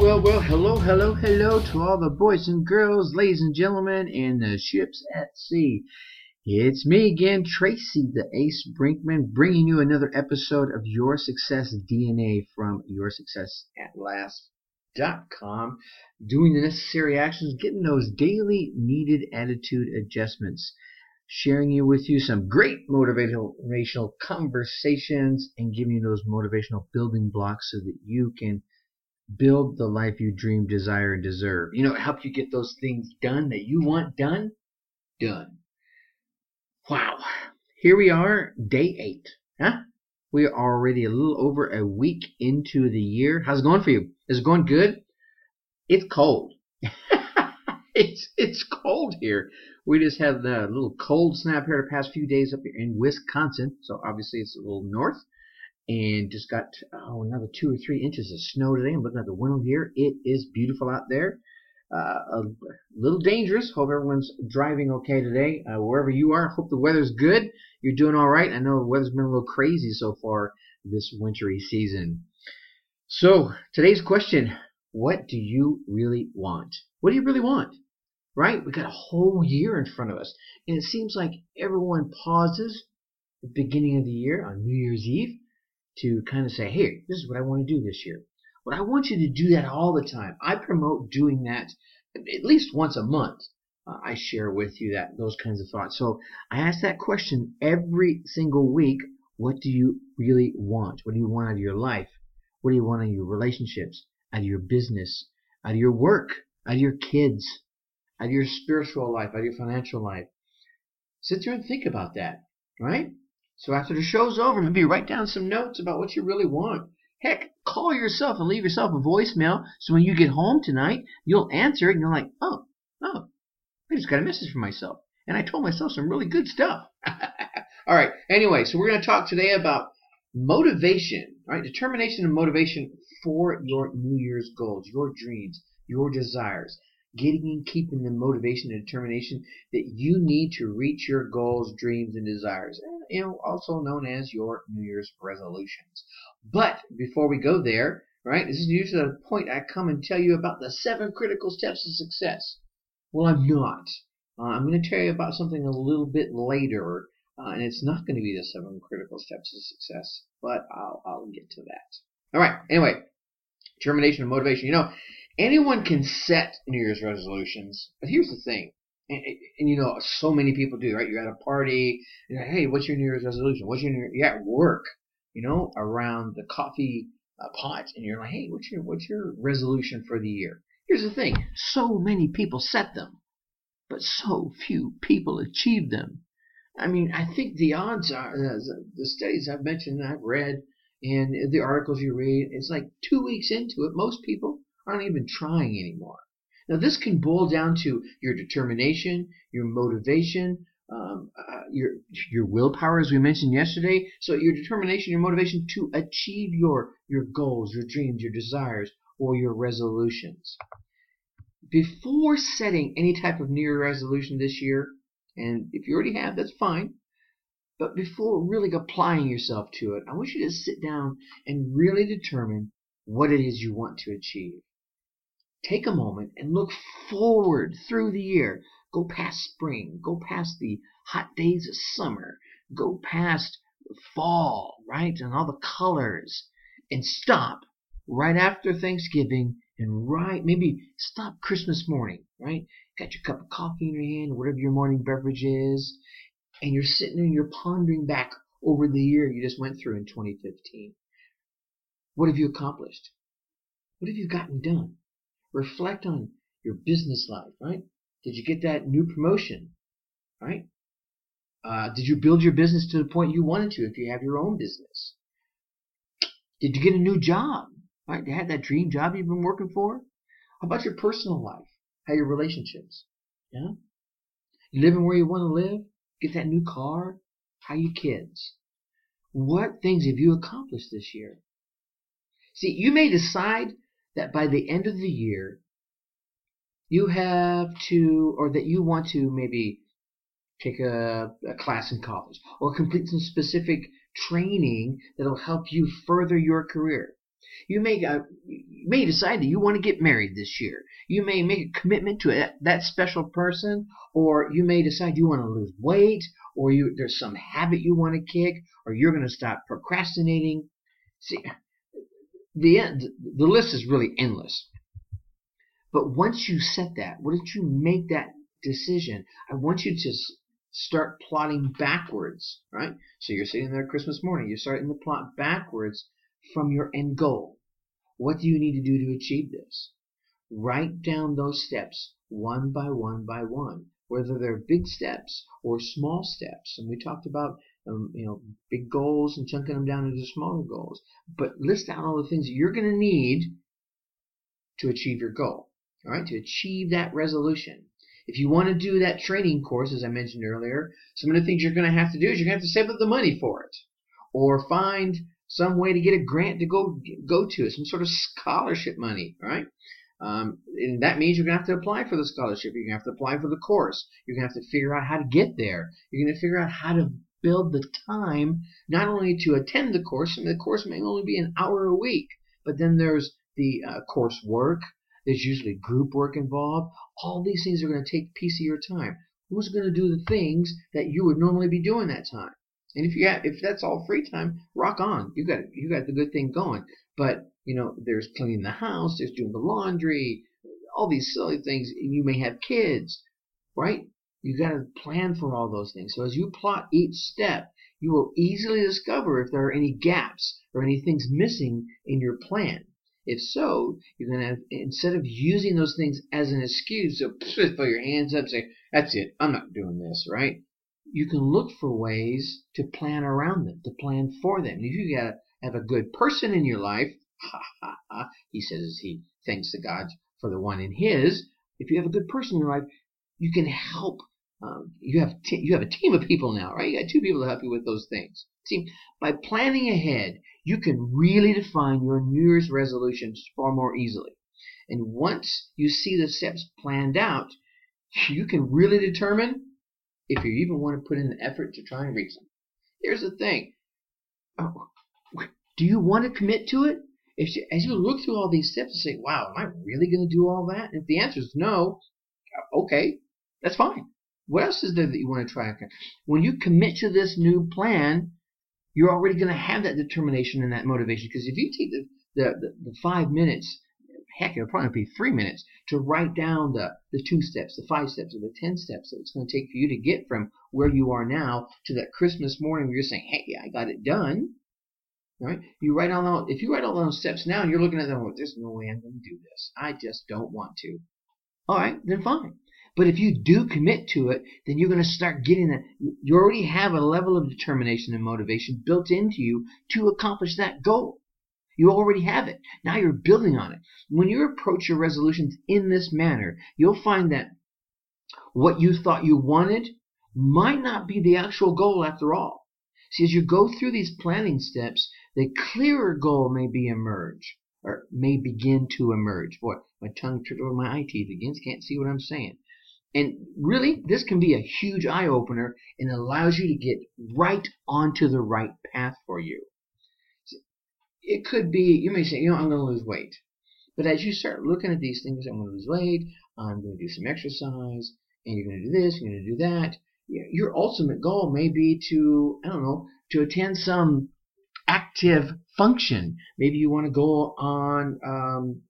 well, well, hello, hello, hello to all the boys and girls, ladies and gentlemen, and the ships at sea. It's me again, Tracy the Ace Brinkmann, bringing you another episode of Your Success DNA from YourSuccessAtLast.com, doing the necessary actions, getting those daily needed attitude adjustments, sharing you with you some great motivational conversations, and giving you those motivational building blocks so that you can build the life you dream, desire, and deserve. You know, help you get those things done that you want done, done. Wow. Here we are, day eight. Huh? We are already a little over a week into the year. How's it going for you? Is it going good? It's cold. it's it's cold here. We just had a little cold snap here the past few days up here in Wisconsin. So obviously it's a little north and just got oh another two or three inches of snow today. I'm looking at the window here. It is beautiful out there. Uh, a little dangerous. Hope everyone's driving okay today. Uh, wherever you are, hope the weather's good. You're doing all right. I know the weather's been a little crazy so far this wintry season. So today's question: What do you really want? What do you really want? Right? We got a whole year in front of us, and it seems like everyone pauses the beginning of the year on New Year's Eve to kind of say, hey, this is what I want to do this year. But I want you to do that all the time. I promote doing that at least once a month. Uh, I share with you that those kinds of thoughts. So I ask that question every single week. What do you really want? What do you want out of your life? What do you want out of your relationships, out of your business, out of your work, out of your kids, out of your spiritual life, out of your financial life? Sit there and think about that, right? So after the show's over, maybe write down some notes about what you really want. Heck, call yourself and leave yourself a voicemail so when you get home tonight, you'll answer it and you're like, oh, oh, I just got a message from myself. And I told myself some really good stuff. All right. Anyway, so we're going to talk today about motivation, right? Determination and motivation for your New Year's goals, your dreams, your desires getting and keeping the motivation and determination that you need to reach your goals, dreams, and desires, also known as your New Year's resolutions. But before we go there, right, this is usually the point I come and tell you about the seven critical steps to success. Well, I'm not. Uh, I'm going to tell you about something a little bit later, uh, and it's not going to be the seven critical steps to success, but I'll, I'll get to that. All right, anyway, determination and motivation. You know, anyone can set New Year's resolutions, but here's the thing. And, and, you know, so many people do, right? You're at a party, like, hey, what's your New Year's resolution? What's your New Year's, you're at work, you know, around the coffee uh, pot, and you're like, hey, what's your what's your resolution for the year? Here's the thing: so many people set them, but so few people achieve them. I mean, I think the odds are the studies I've mentioned, I've read, and the articles you read, it's like two weeks into it, most people aren't even trying anymore. Now, this can boil down to your determination, your motivation, um, uh, your your willpower, as we mentioned yesterday. So, your determination, your motivation to achieve your your goals, your dreams, your desires, or your resolutions. Before setting any type of New Year resolution this year, and if you already have, that's fine. But before really applying yourself to it, I want you to sit down and really determine what it is you want to achieve take a moment and look forward through the year. Go past spring, go past the hot days of summer, go past fall, right? And all the colors, and stop right after Thanksgiving and right maybe stop Christmas morning, right? Got your cup of coffee in your hand, whatever your morning beverage is, and you're sitting there and you're pondering back over the year you just went through in 2015. What have you accomplished? What have you gotten done? Reflect on your business life, right? Did you get that new promotion, right? Uh, did you build your business to the point you wanted to if you have your own business? Did you get a new job, right? You had that dream job you've been working for? How about your personal life? How your relationships? Yeah? You living where you want to live? Get that new car? How your kids? What things have you accomplished this year? See, you may decide that by the end of the year, you have to, or that you want to maybe take a, a class in college or complete some specific training that'll help you further your career. You may uh, you may decide that you want to get married this year. You may make a commitment to that, that special person, or you may decide you want to lose weight, or you there's some habit you want to kick, or you're going to stop procrastinating. See, the end, the list is really endless. But once you set that, once you make that decision, I want you to start plotting backwards, right? So you're sitting there Christmas morning, you're starting to plot backwards from your end goal. What do you need to do to achieve this? Write down those steps one by one by one, whether they're big steps or small steps. And we talked about um, you know big goals and chunking them down into smaller goals. But list out all the things that you're going to need to achieve your goal. All right, to achieve that resolution. If you want to do that training course, as I mentioned earlier, some of the things you're going to have to do is you're going to have to save up the money for it, or find some way to get a grant to go go to some sort of scholarship money, right? Um, and that means you're going to have to apply for the scholarship. You're going to have to apply for the course. You're going to have to figure out how to get there. You're going to figure out how to build the time not only to attend the course. I mean, the course may only be an hour a week, but then there's the uh, course work. There's usually group work involved. All these things are going to take a piece of your time. Who's going to do the things that you would normally be doing that time? And if you have, if that's all free time, rock on. You got you got the good thing going. But you know, there's cleaning the house, there's doing the laundry, all these silly things. And you may have kids, right? You got to plan for all those things. So as you plot each step, you will easily discover if there are any gaps or any things missing in your plan. If so, you're going to, have, instead of using those things as an excuse, so put your hands up, and say, that's it, I'm not doing this, right? You can look for ways to plan around them, to plan for them. If you got have a good person in your life, ha ha ha, he says as he thanks the gods for the one in his. If you have a good person in your life, you can help. Um, you have t- you have a team of people now, right? You got two people to help you with those things. See, by planning ahead, you can really define your New Year's resolutions far more easily. And once you see the steps planned out, you can really determine if you even want to put in the effort to try and reach them. Here's the thing. Oh, do you want to commit to it? If you, as you look through all these steps and say, wow, am I really going to do all that? And if the answer is no, okay, that's fine. What else is there that you want to try? When you commit to this new plan, you're already going to have that determination and that motivation. Because if you take the, the, the, the five minutes, heck, it'll probably be three minutes to write down the, the two steps, the five steps, or the ten steps that it's going to take for you to get from where you are now to that Christmas morning where you're saying, hey, I got it done. Right? You write all those, if you write all those steps now and you're looking at them, well, there's no way I'm going to do this. I just don't want to. All right, then fine. But if you do commit to it, then you're going to start getting that. You already have a level of determination and motivation built into you to accomplish that goal. You already have it. Now you're building on it. When you approach your resolutions in this manner, you'll find that what you thought you wanted might not be the actual goal after all. See, as you go through these planning steps, the clearer goal may be emerge or may begin to emerge. Boy, my tongue tripped over my eye teeth again. Can't see what I'm saying. And really, this can be a huge eye opener and allows you to get right onto the right path for you. It could be, you may say, you know, I'm going to lose weight. But as you start looking at these things, I'm going to lose weight, I'm going to do some exercise, and you're going to do this, you're going to do that. Your ultimate goal may be to, I don't know, to attend some active function. Maybe you want to go on um,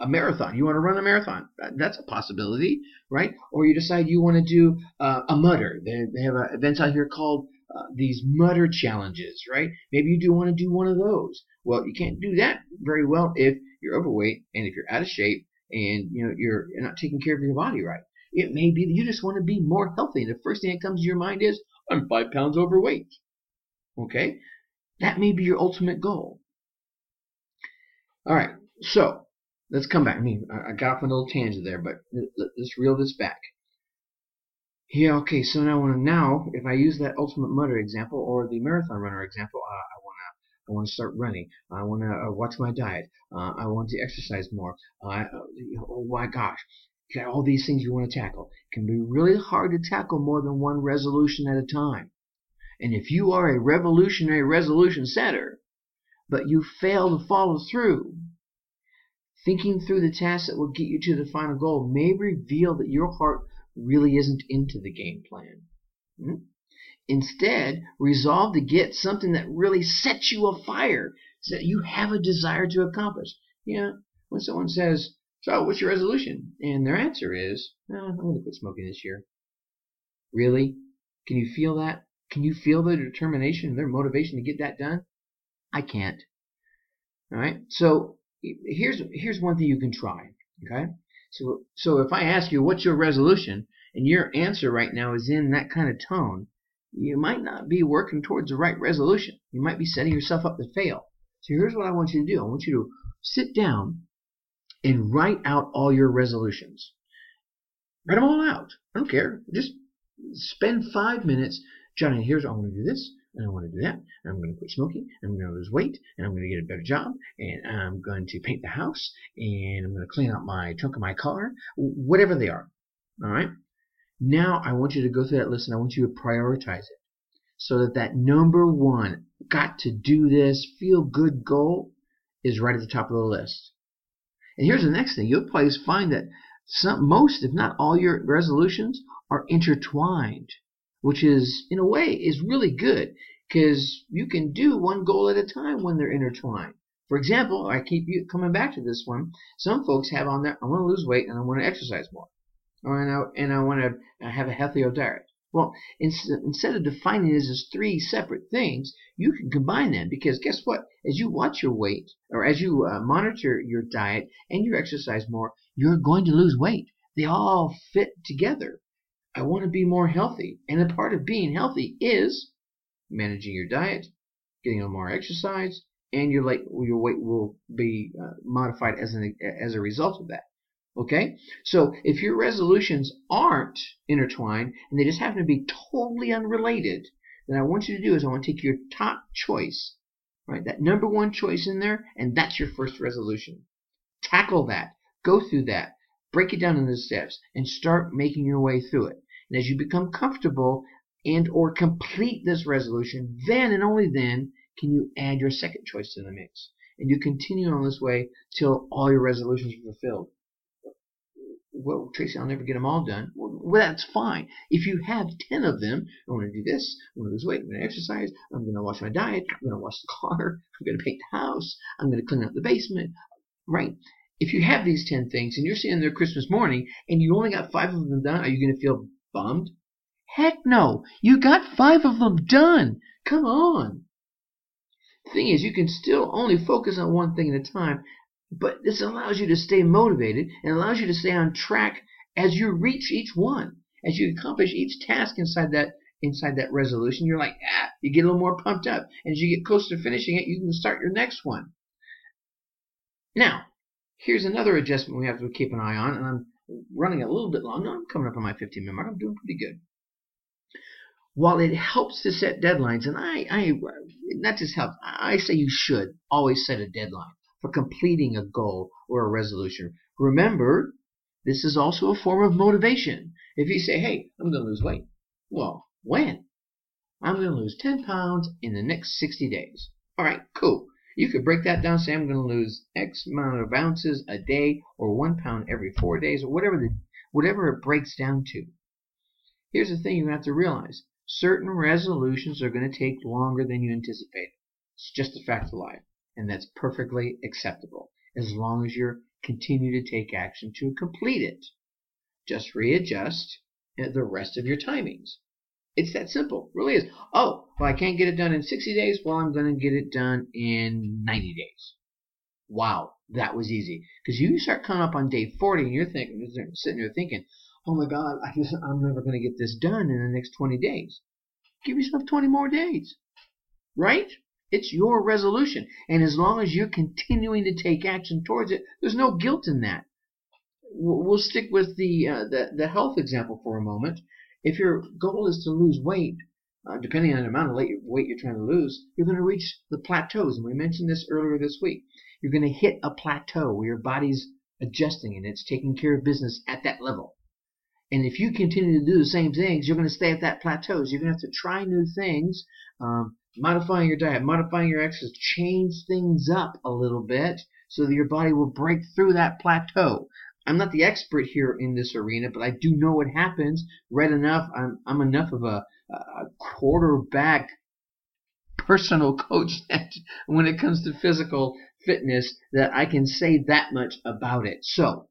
a marathon. You want to run a marathon. That's a possibility, right? Or you decide you want to do uh, a Mudder. They, they have uh, events out here called uh, these Mudder challenges, right? Maybe you do want to do one of those. Well, you can't do that very well if you're overweight and if you're out of shape and you know you're, you're not taking care of your body right. It may be that you just want to be more healthy, and the first thing that comes to your mind is, "I'm five pounds overweight." Okay, that may be your ultimate goal. All right, so let's come back. I mean, I got off on a little tangent there, but let's reel this back. Yeah, okay, so now, now if I use that ultimate Mudder example or the marathon runner example, uh, I want to I want to start running. I want to uh, watch my diet. Uh, I want to exercise more. Uh, oh my gosh, you got all these things you want to tackle. It can be really hard to tackle more than one resolution at a time. And if you are a revolutionary resolution setter, but you fail to follow through. Thinking through the tasks that will get you to the final goal may reveal that your heart really isn't into the game plan. Hmm? Instead, resolve to get something that really sets you afire, so that you have a desire to accomplish. You know, when someone says, So, what's your resolution? And their answer is, oh, I'm going to quit smoking this year. Really? Can you feel that? Can you feel their determination, their motivation to get that done? I can't. All right. So here's here's one thing you can try. Okay. So so if I ask you what's your resolution, and your answer right now is in that kind of tone, you might not be working towards the right resolution. You might be setting yourself up to fail. So here's what I want you to do. I want you to sit down and write out all your resolutions. Write them all out. I don't care. Just spend five minutes, Johnny. Here's what I want to do this, and I want to do that. I'm going to quit smoking. I'm going to lose weight, and I'm going to get a better job, and I'm going to paint the house, and I'm going to clean out my trunk of my car, whatever they are. All right. Now I want you to go through that list and I want you to prioritize it so that that number one, got to do this, feel good goal is right at the top of the list. And here's the next thing. You'll probably find that some, most, if not all your resolutions are intertwined, which is, in a way, is really good because you can do one goal at a time when they're intertwined. For example, I keep coming back to this one. Some folks have on there, I want to lose weight and I want to exercise more and I, and I want to have a healthier diet. Well, instead of defining it as three separate things, you can combine them because guess what? As you watch your weight or as you uh, monitor your diet and your exercise more, you're going to lose weight. They all fit together. I want to be more healthy, and a part of being healthy is managing your diet, getting a more exercise, and your, your weight will be uh, modified as an as a result of that. Okay? So if your resolutions aren't intertwined and they just happen to be totally unrelated, then I want you to do is I want to take your top choice, right? That number one choice in there, and that's your first resolution. Tackle that. Go through that. Break it down into steps and start making your way through it. And as you become comfortable and or complete this resolution, then and only then can you add your second choice to the mix. And you continue on this way till all your resolutions are fulfilled well, Tracy, I'll never get them all done. Well, that's fine. If you have 10 of them, I want to do this, I want to lose weight, I'm going to exercise, I'm going to watch my diet, I'm going to wash the car, I'm going to paint the house, I'm going to clean up the basement, right? If you have these 10 things and you're sitting there Christmas morning and you only got five of them done, are you going to feel bummed? Heck no! You got five of them done! Come on! The thing is, you can still only focus on one thing at a time but this allows you to stay motivated and allows you to stay on track as you reach each one. As you accomplish each task inside that inside that resolution, you're like, ah, you get a little more pumped up. And as you get closer to finishing it, you can start your next one. Now, here's another adjustment we have to keep an eye on, and I'm running a little bit long. No, I'm coming up on my 15 minute mark. I'm doing pretty good. While it helps to set deadlines, and I, I not just help, I say you should always set a deadline for completing a goal or a resolution. Remember, this is also a form of motivation. If you say, hey, I'm going to lose weight. Well, when? I'm going to lose 10 pounds in the next 60 days. All right, cool. You could break that down, say I'm going to lose X amount of ounces a day or one pound every four days or whatever, the, whatever it breaks down to. Here's the thing you have to realize. Certain resolutions are going to take longer than you anticipate. It's just a fact of life and that's perfectly acceptable as long as you continue to take action to complete it. Just readjust eh, the rest of your timings. It's that simple, it really is. Oh, well, I can't get it done in 60 days. Well, I'm going to get it done in 90 days. Wow, that was easy. Because you start coming up on day 40 and you're thinking, sitting there thinking, oh my God, I just, I'm never going to get this done in the next 20 days. Give yourself 20 more days. Right? It's your resolution. And as long as you're continuing to take action towards it, there's no guilt in that. We'll stick with the, uh, the, the, health example for a moment. If your goal is to lose weight, uh, depending on the amount of weight you're trying to lose, you're going to reach the plateaus. And we mentioned this earlier this week. You're going to hit a plateau where your body's adjusting and it's taking care of business at that level. And if you continue to do the same things, you're going to stay at that plateau. So you're going to have to try new things. Um, modifying your diet, modifying your exercise, change things up a little bit so that your body will break through that plateau. I'm not the expert here in this arena, but I do know what happens. Read enough. I'm, I'm enough of a, a quarterback personal coach that when it comes to physical fitness that I can say that much about it. So,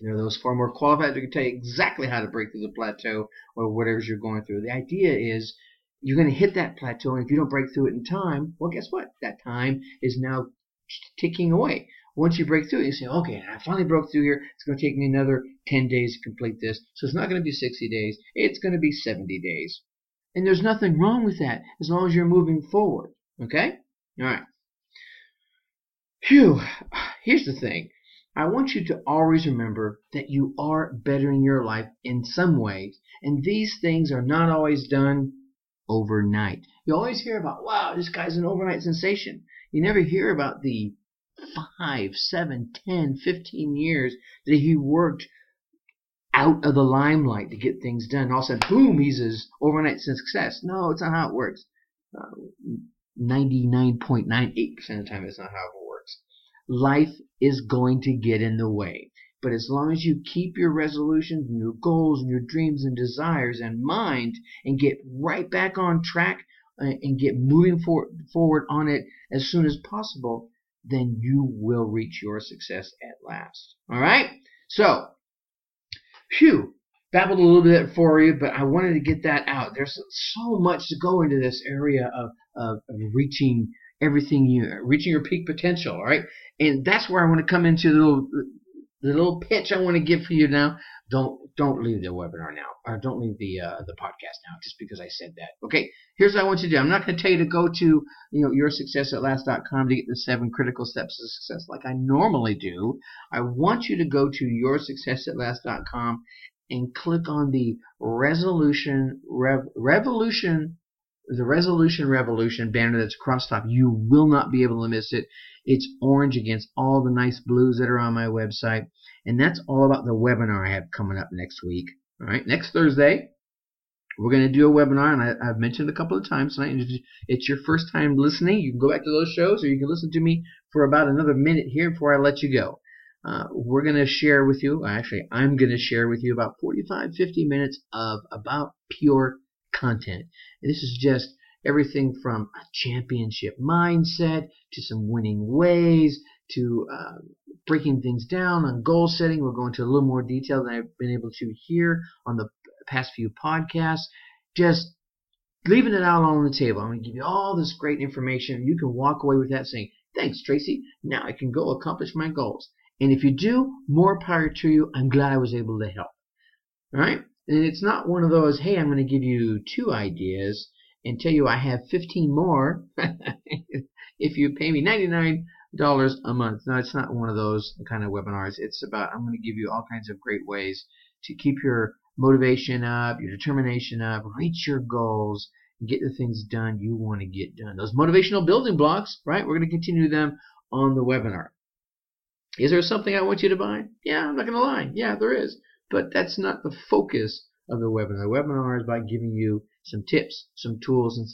there are those far more qualified can tell you exactly how to break through the plateau or whatever you're going through. The idea is you're going to hit that plateau, and if you don't break through it in time, well, guess what? That time is now ticking away. Once you break through you say, okay, I finally broke through here. It's going to take me another 10 days to complete this. So it's not going to be 60 days. It's going to be 70 days. And there's nothing wrong with that as long as you're moving forward. Okay? All right. Phew. Here's the thing. I want you to always remember that you are bettering your life in some ways. And these things are not always done overnight. You always hear about, wow, this guy's an overnight sensation. You never hear about the five, seven, ten, fifteen years that he worked out of the limelight to get things done. All of a sudden, boom, he's his overnight success. No, it's not how it works. Uh, 99.98% of the time, it's not how it works. Life is going to get in the way. But as long as you keep your resolutions and your goals and your dreams and desires in mind and get right back on track uh, and get moving for, forward on it as soon as possible, then you will reach your success at last. All right? So, phew, babbled a little bit for you, but I wanted to get that out. There's so much to go into this area of, of, of reaching everything you, reaching your peak potential, all right? And that's where I want to come into the little, the little pitch I want to give for you now. Don't don't leave the webinar now, or don't leave the uh, the podcast now, just because I said that. Okay, here's what I want you to do. I'm not going to tell you to go to you know yoursuccessatlast.com to get the seven critical steps to success like I normally do. I want you to go to yoursuccessatlast.com and click on the resolution rev, revolution the resolution revolution banner that's across top. You will not be able to miss it. It's orange against all the nice blues that are on my website. And that's all about the webinar I have coming up next week. All right, next Thursday, we're going to do a webinar, and I, have mentioned a couple of times tonight. It's your first time listening. You can go back to those shows, or you can listen to me for about another minute here before I let you go. Uh, we're going to share with you, actually, I'm going to share with you about 45, 50 minutes of about pure content. And this is just everything from a championship mindset to some winning ways to uh, breaking things down on goal setting. We'll go into a little more detail than I've been able to here on the past few podcasts. Just leaving it out on the table. I'm going to give you all this great information. You can walk away with that saying, thanks, Tracy. Now I can go accomplish my goals. And if you do, more power to you. I'm glad I was able to help. All right? And it's not one of those, hey, I'm going to give you two ideas and tell you I have 15 more if you pay me $99 a month. No, it's not one of those kind of webinars. It's about, I'm going to give you all kinds of great ways to keep your motivation up, your determination up, reach your goals, and get the things done you want to get done. Those motivational building blocks, right? We're going to continue them on the webinar. Is there something I want you to buy? Yeah, I'm not going to lie. Yeah, there is. But that's not the focus of the webinar. The webinar is by giving you some tips, some tools, and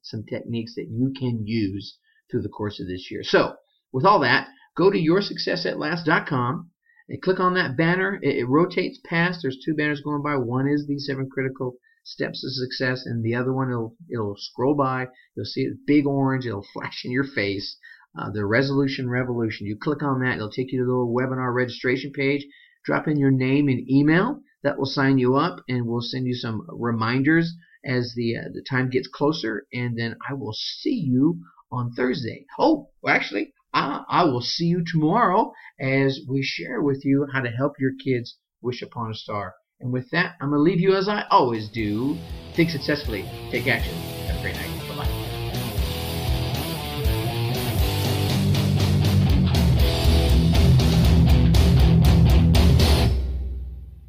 some techniques that you can use through the course of this year. So, with all that, go to yoursuccessatlast.com and click on that banner. It, it, rotates past. There's two banners going by. One is the seven critical steps to success, and the other one it'll it'll scroll by. You'll see it big orange. It'll flash in your face. Uh, the resolution revolution. You click on that. It'll take you to the webinar registration page. Drop in your name and email. That will sign you up, and we'll send you some reminders as the uh, the time gets closer. And then I will see you on Thursday. Oh, well, actually, I, I will see you tomorrow as we share with you how to help your kids wish upon a star. And with that, I'm going to leave you as I always do. Think successfully, take action. Have a great night.